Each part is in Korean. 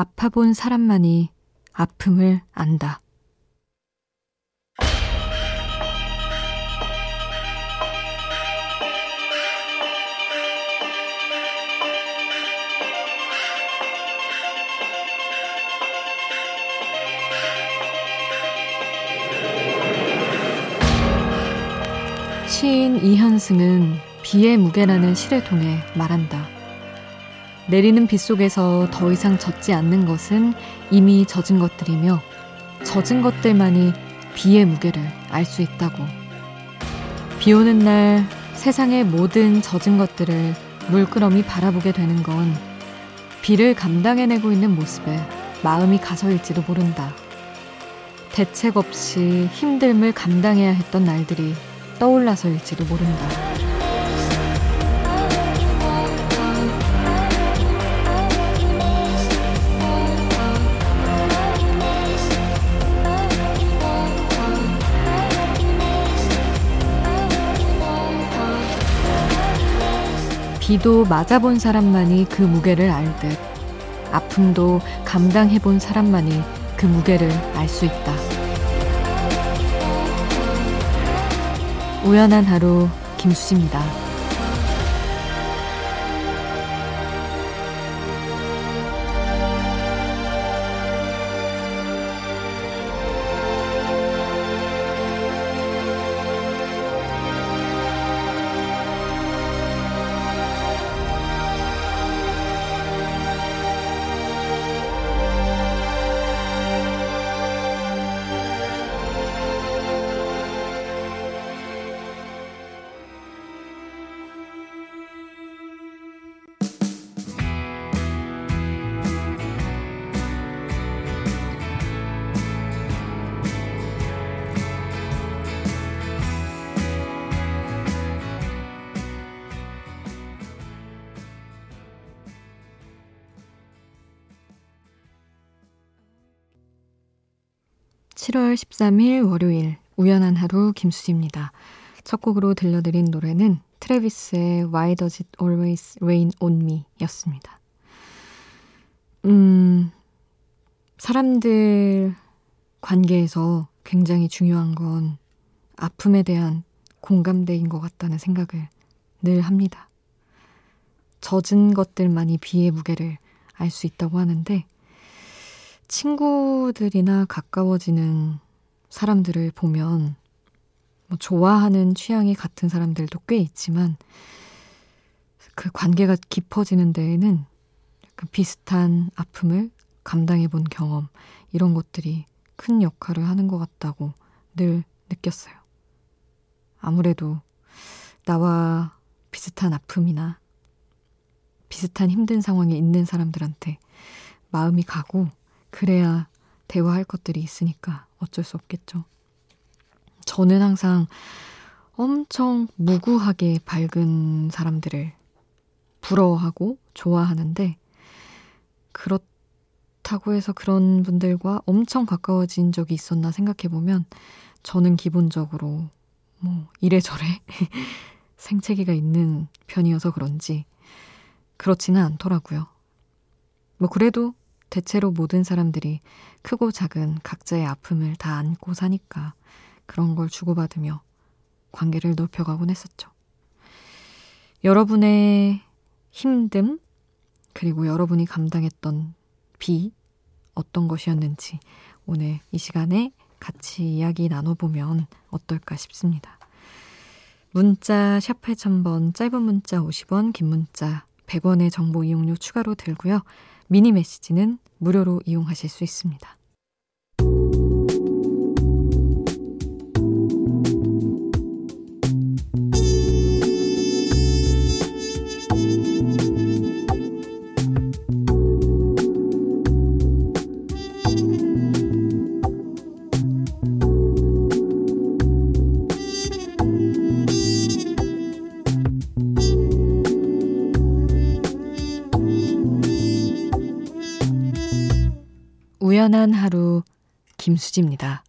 아파 본 사람만이 아픔을 안다. 시인 이현승은 비의 무게라는 시를 통해 말한다. 내리는 비 속에서 더 이상 젖지 않는 것은 이미 젖은 것들이며 젖은 것들만이 비의 무게를 알 수 있다고. 비 오는 날 세상의 모든 젖은 것들을 물끄러미 바라보게 되는 건 비를 감당해내고 있는 모습에 마음이 가서일지도 모른다. 대책 없이 힘듦을 감당해야 했던 날들이 떠올라서일지도 모른다. 비도 맞아본 사람만이 그 무게를 알 듯 아픔도 감당해본 사람만이 그 무게를 알 수 있다. 우연한 하루 김수지입니다. 7월 13일 월요일 우연한 하루 김수지입니다. 첫 곡으로 들려드린 노래는 트래비스의 Why Does It Always Rain on Me 였습니다. 음, 사람들 관계에서 굉장히 중요한 건 아픔에 대한 공감대인 것 같다는 생각을 늘 합니다. 젖은 것들만이 비의 무게를 알 수 있다고 하는데 친구들이나 가까워지는 사람들을 보면 뭐 좋아하는 취향이 같은 사람들도 꽤 있지만 그 관계가 깊어지는 데에는 비슷한 아픔을 감당해 본 경험 이런 것들이 큰 역할을 하는 것 같다고 늘 느꼈어요. 아무래도 나와 비슷한 아픔이나 비슷한 힘든 상황에 있는 사람들한테 마음이 가고 그래야 대화할 것들이 있으니까 어쩔 수 없겠죠. 저는 항상 엄청 무구하게 밝은 사람들을 부러워하고 좋아하는데 그렇다고 해서 그런 분들과 엄청 가까워진 적이 있었나 생각해 보면 저는 기본적으로 뭐 이래저래 생채기가 있는 편이어서 그런지 그렇지는 않더라고요. 뭐 그래도 대체로 모든 사람들이 크고 작은 각자의 아픔을 다 안고 사니까 그런 걸 주고받으며 관계를 넓혀가곤 했었죠. 여러분의 힘듦, 그리고 여러분이 감당했던 비, 어떤 것이었는지 오늘 이 시간에 같이 이야기 나눠보면 어떨까 싶습니다. 문자 샵 8000번, 짧은 문자 50원, 긴 문자 100원의 정보 이용료 추가로 들고요. 미니 메시지는 무료로 이용하실 수 있습니다. 우연한 하루 김수지입니다.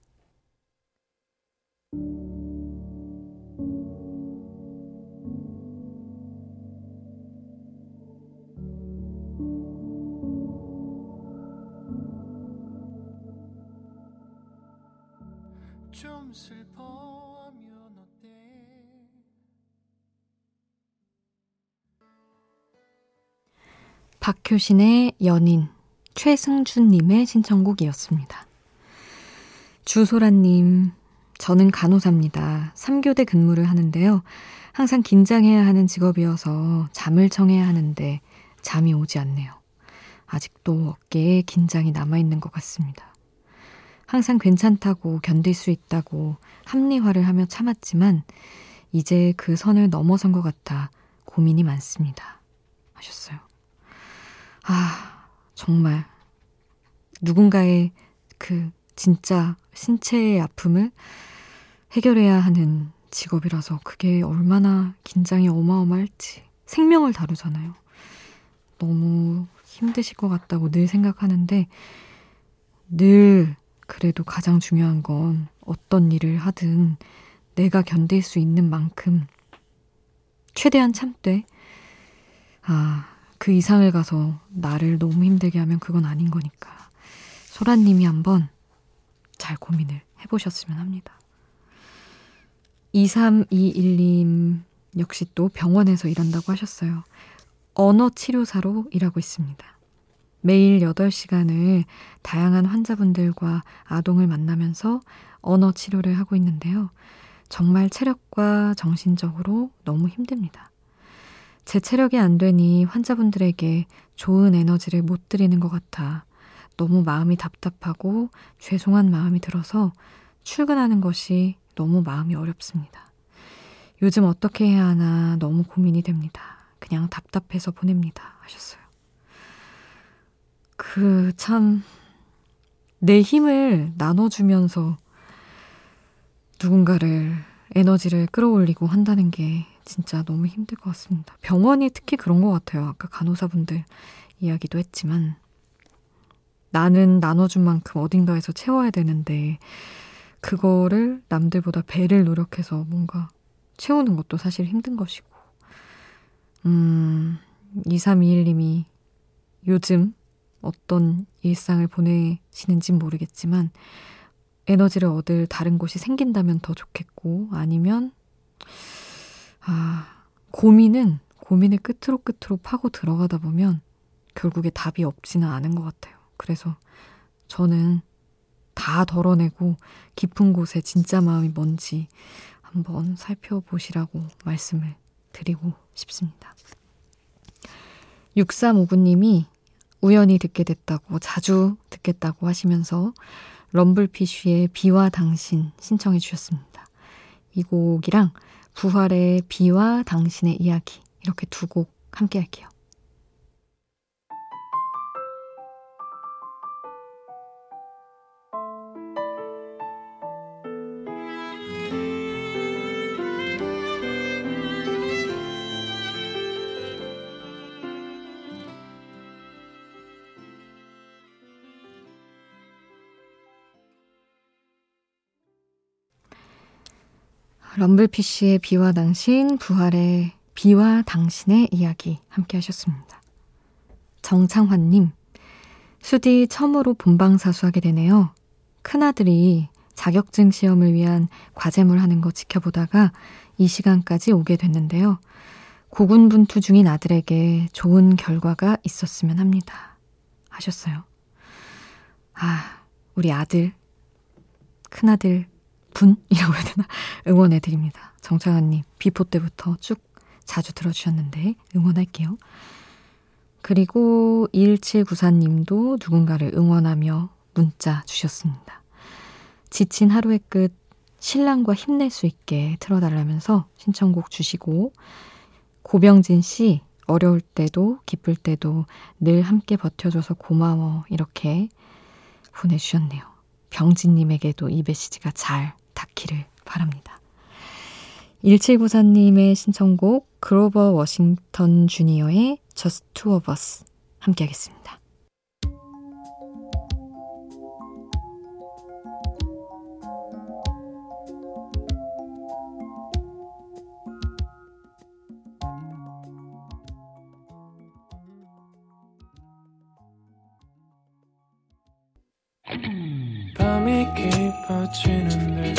'박효신의 연인' 최승준님의 신청곡이었습니다. 주소라님, 저는 간호사입니다. 3교대 근무를 하는데요. 항상 긴장해야 하는 직업이어서 잠을 청해야 하는데 잠이 오지 않네요. 아직도 어깨에 긴장이 남아있는 것 같습니다. 항상 괜찮다고 견딜 수 있다고 합리화를 하며 참았지만 이제 그 선을 넘어선 것 같아 고민이 많습니다. 하셨어요. 아, 정말 누군가의 그 진짜 신체의 아픔을 해결해야 하는 직업이라서 그게 얼마나 긴장이 어마어마할지 생명을 다루잖아요. 너무 힘드실 것 같다고 늘 생각하는데 늘 그래도 가장 중요한 건 어떤 일을 하든 내가 견딜 수 있는 만큼 최대한 참되 아, 그 이상을 가서 나를 너무 힘들게 하면 그건 아닌 거니까. 소라님이 한번 잘 고민을 해보셨으면 합니다. 2321님 역시 또 병원에서 일한다고 하셨어요. 언어 치료사로 일하고 있습니다. 매일 8시간을 다양한 환자분들과 아동을 만나면서 언어 치료를 하고 있는데요. 정말 체력과 정신적으로 너무 힘듭니다. 제 체력이 안 되니 환자분들에게 좋은 에너지를 못 드리는 것 같아 너무 마음이 답답하고 죄송한 마음이 들어서 출근하는 것이 너무 마음이 어렵습니다. 요즘 어떻게 해야 하나 너무 고민이 됩니다. 그냥 답답해서 보냅니다. 하셨어요. 그, 참, 내 힘을 나눠주면서 누군가를 에너지를 끌어올리고 한다는 게 진짜 너무 힘들 것 같습니다. 병원이 특히 그런 것 같아요. 아까 간호사분들 이야기도 했지만 나는 나눠준 만큼 어딘가에서 채워야 되는데 그거를 남들보다 배를 노력해서 뭔가 채우는 것도 사실 힘든 것이고 음 2321님이 요즘 어떤 일상을 보내시는진 모르겠지만 에너지를 얻을 다른 곳이 생긴다면 더 좋겠고 아니면 아, 고민은 고민을 끝으로 끝으로 파고 들어가다 보면 결국에 답이 없지는 않은 것 같아요. 그래서 저는 다 덜어내고 깊은 곳에 진짜 마음이 뭔지 한번 살펴보시라고 말씀을 드리고 싶습니다. 6359님이 우연히 듣게 됐다고 자주 듣겠다고 하시면서 럼블피쉬의 비와 당신 신청해 주셨습니다. 이 곡이랑 부활의 비와 당신의 이야기 이렇게 두 곡 함께 할게요. 럼블피쉬의 비와 당신, 부활의 비와 당신의 이야기 함께 하셨습니다. 정창환님, 수디 처음으로 본방 사수하게 되네요. 큰아들이 자격증 시험을 위한 과제물 하는 거 지켜보다가 이 시간까지 오게 됐는데요. 고군분투 중인 아들에게 좋은 결과가 있었으면 합니다. 하셨어요. 아, 우리 아들, 큰아들 분이라고 해야 되나? 응원해드립니다. 정창환님, 비포 때부터 쭉 자주 들어주셨는데 응원할게요. 그리고 1794님도 누군가를 응원하며 문자 주셨습니다. 지친 하루의 끝 신랑과 힘낼 수 있게 틀어달라면서 신청곡 주시고 고병진 씨 어려울 때도 기쁠 때도 늘 함께 버텨줘서 고마워 이렇게 보내주셨네요. 병진님에게도 이 메시지가 잘 닿기를 바랍니다. 1794님의 신청곡 그로버 워싱턴 주니어의 Just Two of Us 함께 하겠습니다. 밤이 깊어지는데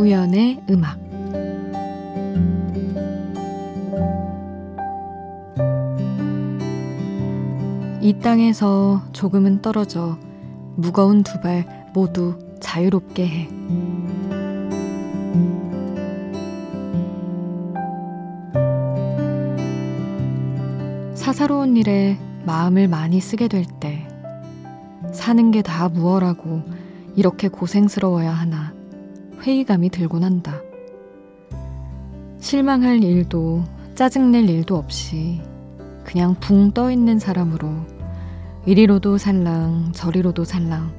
우연의 음악 이 땅에서 조금은 떨어져 무거운 두 발 모두 자유롭게 해. 사사로운 일에 마음을 많이 쓰게 될 때, 사는 게 다 무얼하고 이렇게 고생스러워야 하나 회의감이 들곤 한다. 실망할 일도 짜증낼 일도 없이 그냥 붕 떠 있는 사람으로 이리로도 살랑 저리로도 살랑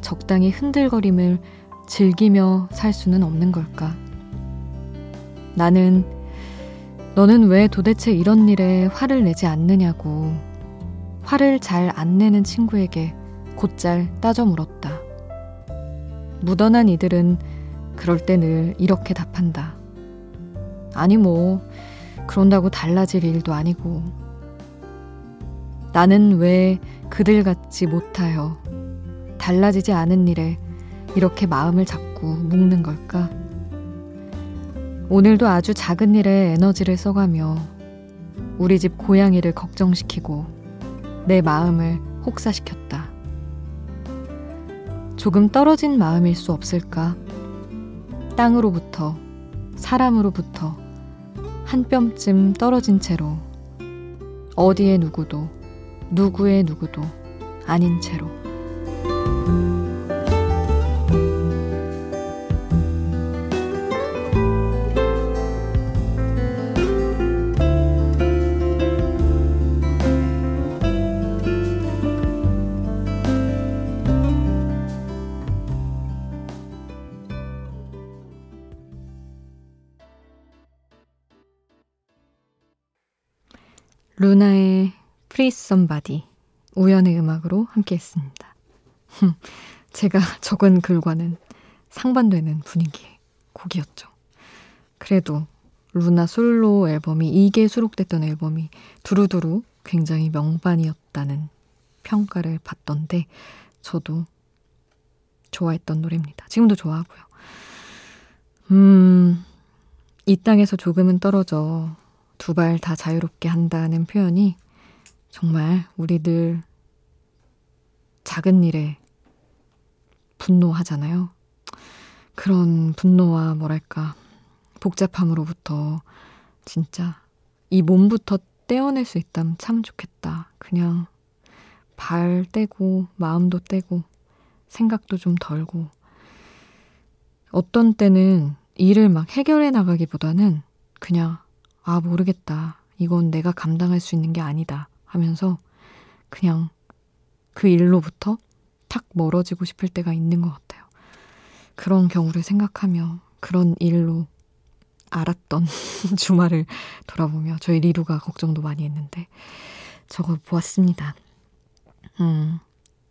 적당히 흔들거림을 즐기며 살 수는 없는 걸까? 나는 너는 왜 도대체 이런 일에 화를 내지 않느냐고 화를 잘 안 내는 친구에게 곧잘 따져 물었다. 묻어난 이들은 그럴 때 늘 이렇게 답한다. 아니 뭐 그런다고 달라질 일도 아니고 나는 왜 그들 같지 못하여 달라지지 않은 일에 이렇게 마음을 잡고 묶는 걸까? 오늘도 아주 작은 일에 에너지를 써가며 우리 집 고양이를 걱정시키고 내 마음을 혹사시켰다. 조금 떨어진 마음일 수 없을까? 땅으로부터, 사람으로부터 한 뼘쯤 떨어진 채로 어디에 누구도, 누구의 누구도 아닌 채로. 루나의 Free Somebody 우연의 음악으로 함께 했습니다. 제가 적은 글과는 상반되는 분위기의 곡이었죠. 그래도 루나 솔로 앨범이 이게 수록됐던 앨범이 두루두루 굉장히 명반이었다는 평가를 받던데 저도 좋아했던 노래입니다. 지금도 좋아하고요. 음, 이 땅에서 조금은 떨어져 두 발 다 자유롭게 한다는 표현이 정말 우리들 작은 일에 분노하잖아요. 그런 분노와 뭐랄까, 복잡함으로부터 진짜 이 몸부터 떼어낼 수 있다면 참 좋겠다. 그냥 발 떼고, 마음도 떼고, 생각도 좀 덜고. 어떤 때는 일을 막 해결해 나가기보다는 그냥 아, 모르겠다. 이건 내가 감당할 수 있는 게 아니다. 하면서 그냥 그 일로부터 탁 멀어지고 싶을 때가 있는 것 같아요. 그런 경우를 생각하며 그런 일로 알았던 주말을 돌아보며 저희 리루가 걱정도 많이 했는데 적어 보았습니다. 음,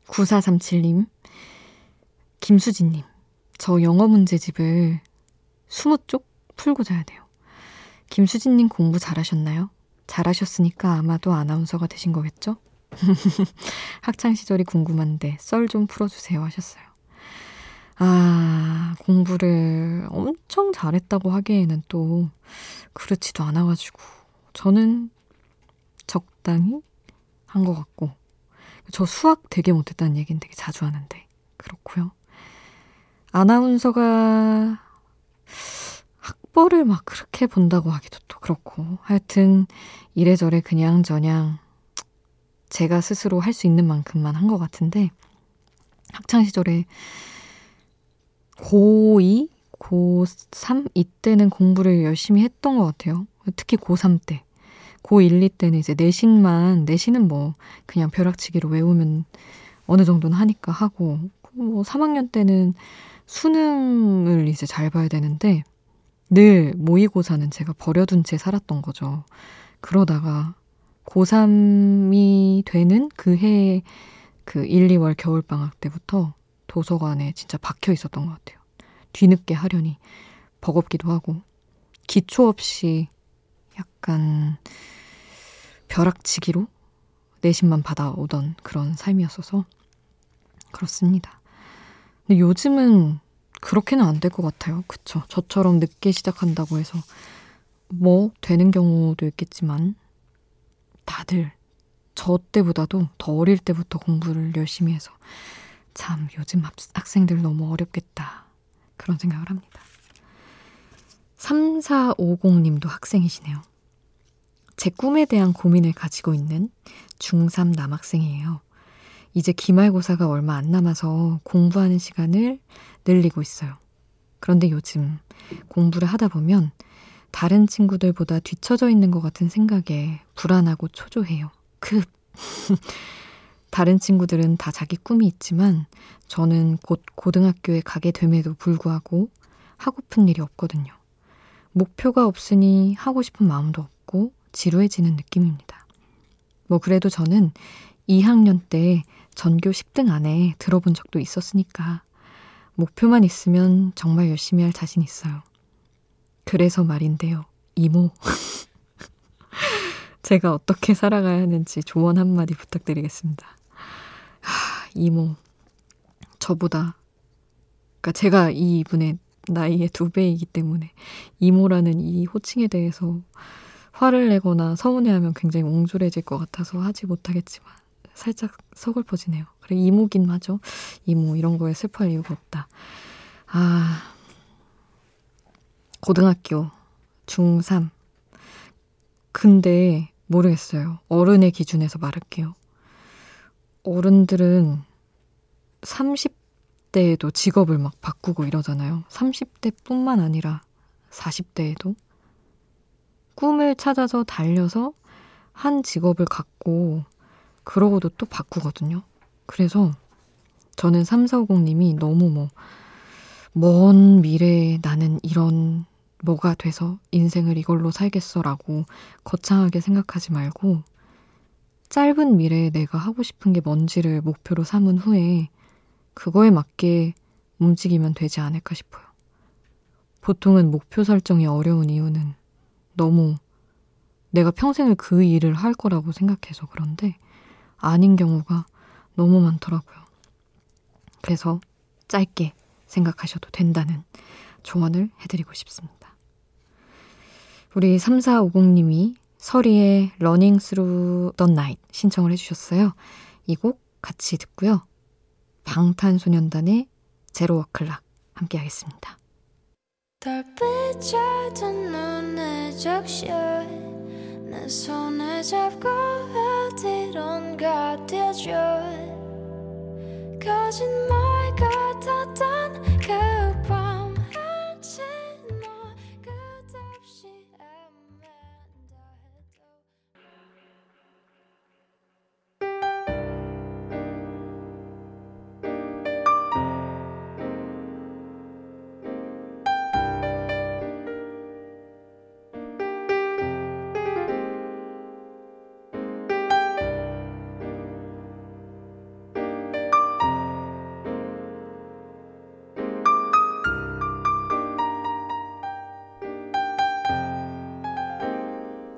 9437님, 김수진님, 저 영어 문제집을 20쪽 풀고 자야 돼요. 김수진님 공부 잘하셨나요? 잘하셨으니까 아마도 아나운서가 되신 거겠죠? 학창 시절이 궁금한데 썰 좀 풀어주세요 하셨어요. 아, 공부를 엄청 잘했다고 하기에는 또 그렇지도 않아가지고 저는 적당히 한 것 같고 저 수학 되게 못했다는 얘기는 되게 자주 하는데 그렇고요. 아나운서가 학벌을 막 그렇게 본다고 하기도 또 그렇고 하여튼 이래저래 그냥 저냥 제가 스스로 할 수 있는 만큼만 한 것 같은데 학창 시절에 고2, 고3 이때는 공부를 열심히 했던 것 같아요. 특히 고3 때. 고1, 2 때는 이제 내신만, 내신은 뭐 그냥 벼락치기로 외우면 어느 정도는 하니까 하고 뭐 3학년 때는 수능을 이제 잘 봐야 되는데 늘 모의고사는 제가 버려둔 채 살았던 거죠. 그러다가 고3이 되는 그 해에 그 1, 2월 겨울방학 때부터 도서관에 진짜 박혀 있었던 것 같아요. 뒤늦게 하려니 버겁기도 하고 기초 없이 약간 벼락치기로 내신만 받아오던 그런 삶이었어서 그렇습니다. 근데 요즘은 그렇게는 안 될 것 같아요. 그쵸? 저처럼 늦게 시작한다고 해서 뭐 되는 경우도 있겠지만 다들 저 때보다도 더 어릴 때부터 공부를 열심히 해서 참 요즘 학생들 너무 어렵겠다. 그런 생각을 합니다. 3450님도 학생이시네요. 제 꿈에 대한 고민을 가지고 있는 중3 남학생이에요. 이제 기말고사가 얼마 안 남아서 공부하는 시간을 늘리고 있어요. 그런데 요즘 공부를 하다 보면 다른 친구들보다 뒤처져 있는 것 같은 생각에 불안하고 초조해요. 급. 다른 친구들은 다 자기 꿈이 있지만 저는 곧 고등학교에 가게 됨에도 불구하고 하고픈 일이 없거든요. 목표가 없으니 하고 싶은 마음도 없고 지루해지는 느낌입니다. 뭐 그래도 저는 2학년 때 전교 10등 안에 들어본 적도 있었으니까 목표만 있으면 정말 열심히 할 자신 있어요. 그래서 말인데요. 이모. 제가 어떻게 살아가야 하는지 조언 한마디 부탁드리겠습니다. 하, 이모. 저보다, 그러니까 제가 이분의 나이의 두 배이기 때문에 이모라는 이 호칭에 대해서 화를 내거나 서운해하면 굉장히 옹졸해질 것 같아서 하지 못하겠지만 살짝 서글퍼지네요. 그래 이모긴 하죠. 이모 이런 거에 슬퍼할 이유가 없다. 아 고등학교 중3 근데 모르겠어요. 어른의 기준에서 말할게요. 어른들은 30대에도 직업을 막 바꾸고 이러잖아요. 30대 뿐만 아니라 40대에도 꿈을 찾아서 달려서 한 직업을 갖고 그러고도 또 바꾸거든요. 그래서 저는 3450님이 너무 뭐, 먼 미래에 나는 이런 뭐가 돼서 인생을 이걸로 살겠어라고 거창하게 생각하지 말고 짧은 미래에 내가 하고 싶은 게 뭔지를 목표로 삼은 후에 그거에 맞게 움직이면 되지 않을까 싶어요. 보통은 목표 설정이 어려운 이유는 너무 내가 평생을 그 일을 할 거라고 생각해서 그런데 아닌 경우가 너무 많더라고요. 그래서 짧게 생각하셔도 된다는 조언을 해드리고 싶습니다. 우리 3450님이 서리의 Running Through the Night 신청을 해주셨어요. 이 곡 같이 듣고요. 방탄소년단의 제로 워클락 함께 하겠습니다. 달빛 젖은 눈에 적셔 내 손을 잡고 어디론가 뛰어줘. 거짓말 같았던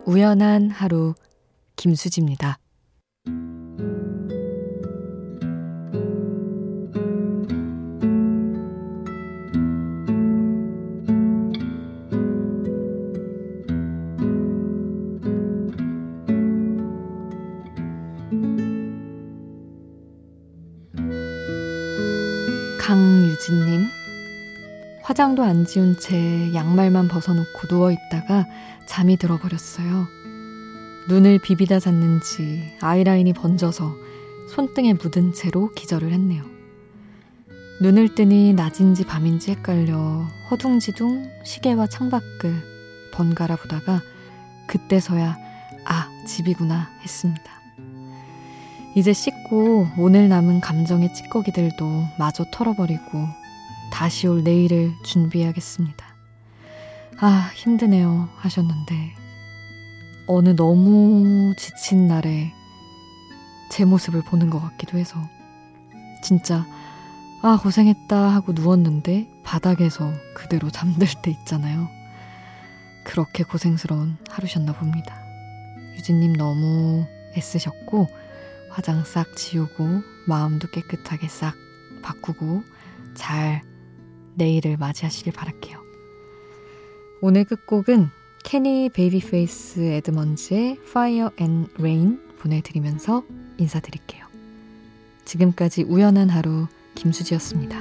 우연한 하루 김수지입니다. 화장도 안 지운 채 양말만 벗어놓고 누워있다가 잠이 들어버렸어요. 눈을 비비다 잤는지 아이라인이 번져서 손등에 묻은 채로 기절을 했네요. 눈을 뜨니 낮인지 밤인지 헷갈려 허둥지둥 시계와 창밖을 번갈아 보다가 그때서야 아 집이구나 했습니다. 이제 씻고 오늘 남은 감정의 찌꺼기들도 마저 털어버리고 다시 올 내일을 준비해야겠습니다. 아, 힘드네요. 하셨는데, 어느 너무 지친 날에 제 모습을 보는 것 같기도 해서, 진짜, 아, 고생했다 하고 누웠는데, 바닥에서 그대로 잠들 때 있잖아요. 그렇게 고생스러운 하루셨나 봅니다. 유진님 너무 애쓰셨고, 화장 싹 지우고, 마음도 깨끗하게 싹 바꾸고, 잘 내일을 맞이하시길 바랄게요. 오늘 끝곡은 케니 베이비페이스 에드먼즈의 Fire and Rain 보내드리면서 인사드릴게요. 지금까지 우연한 하루 김수지였습니다.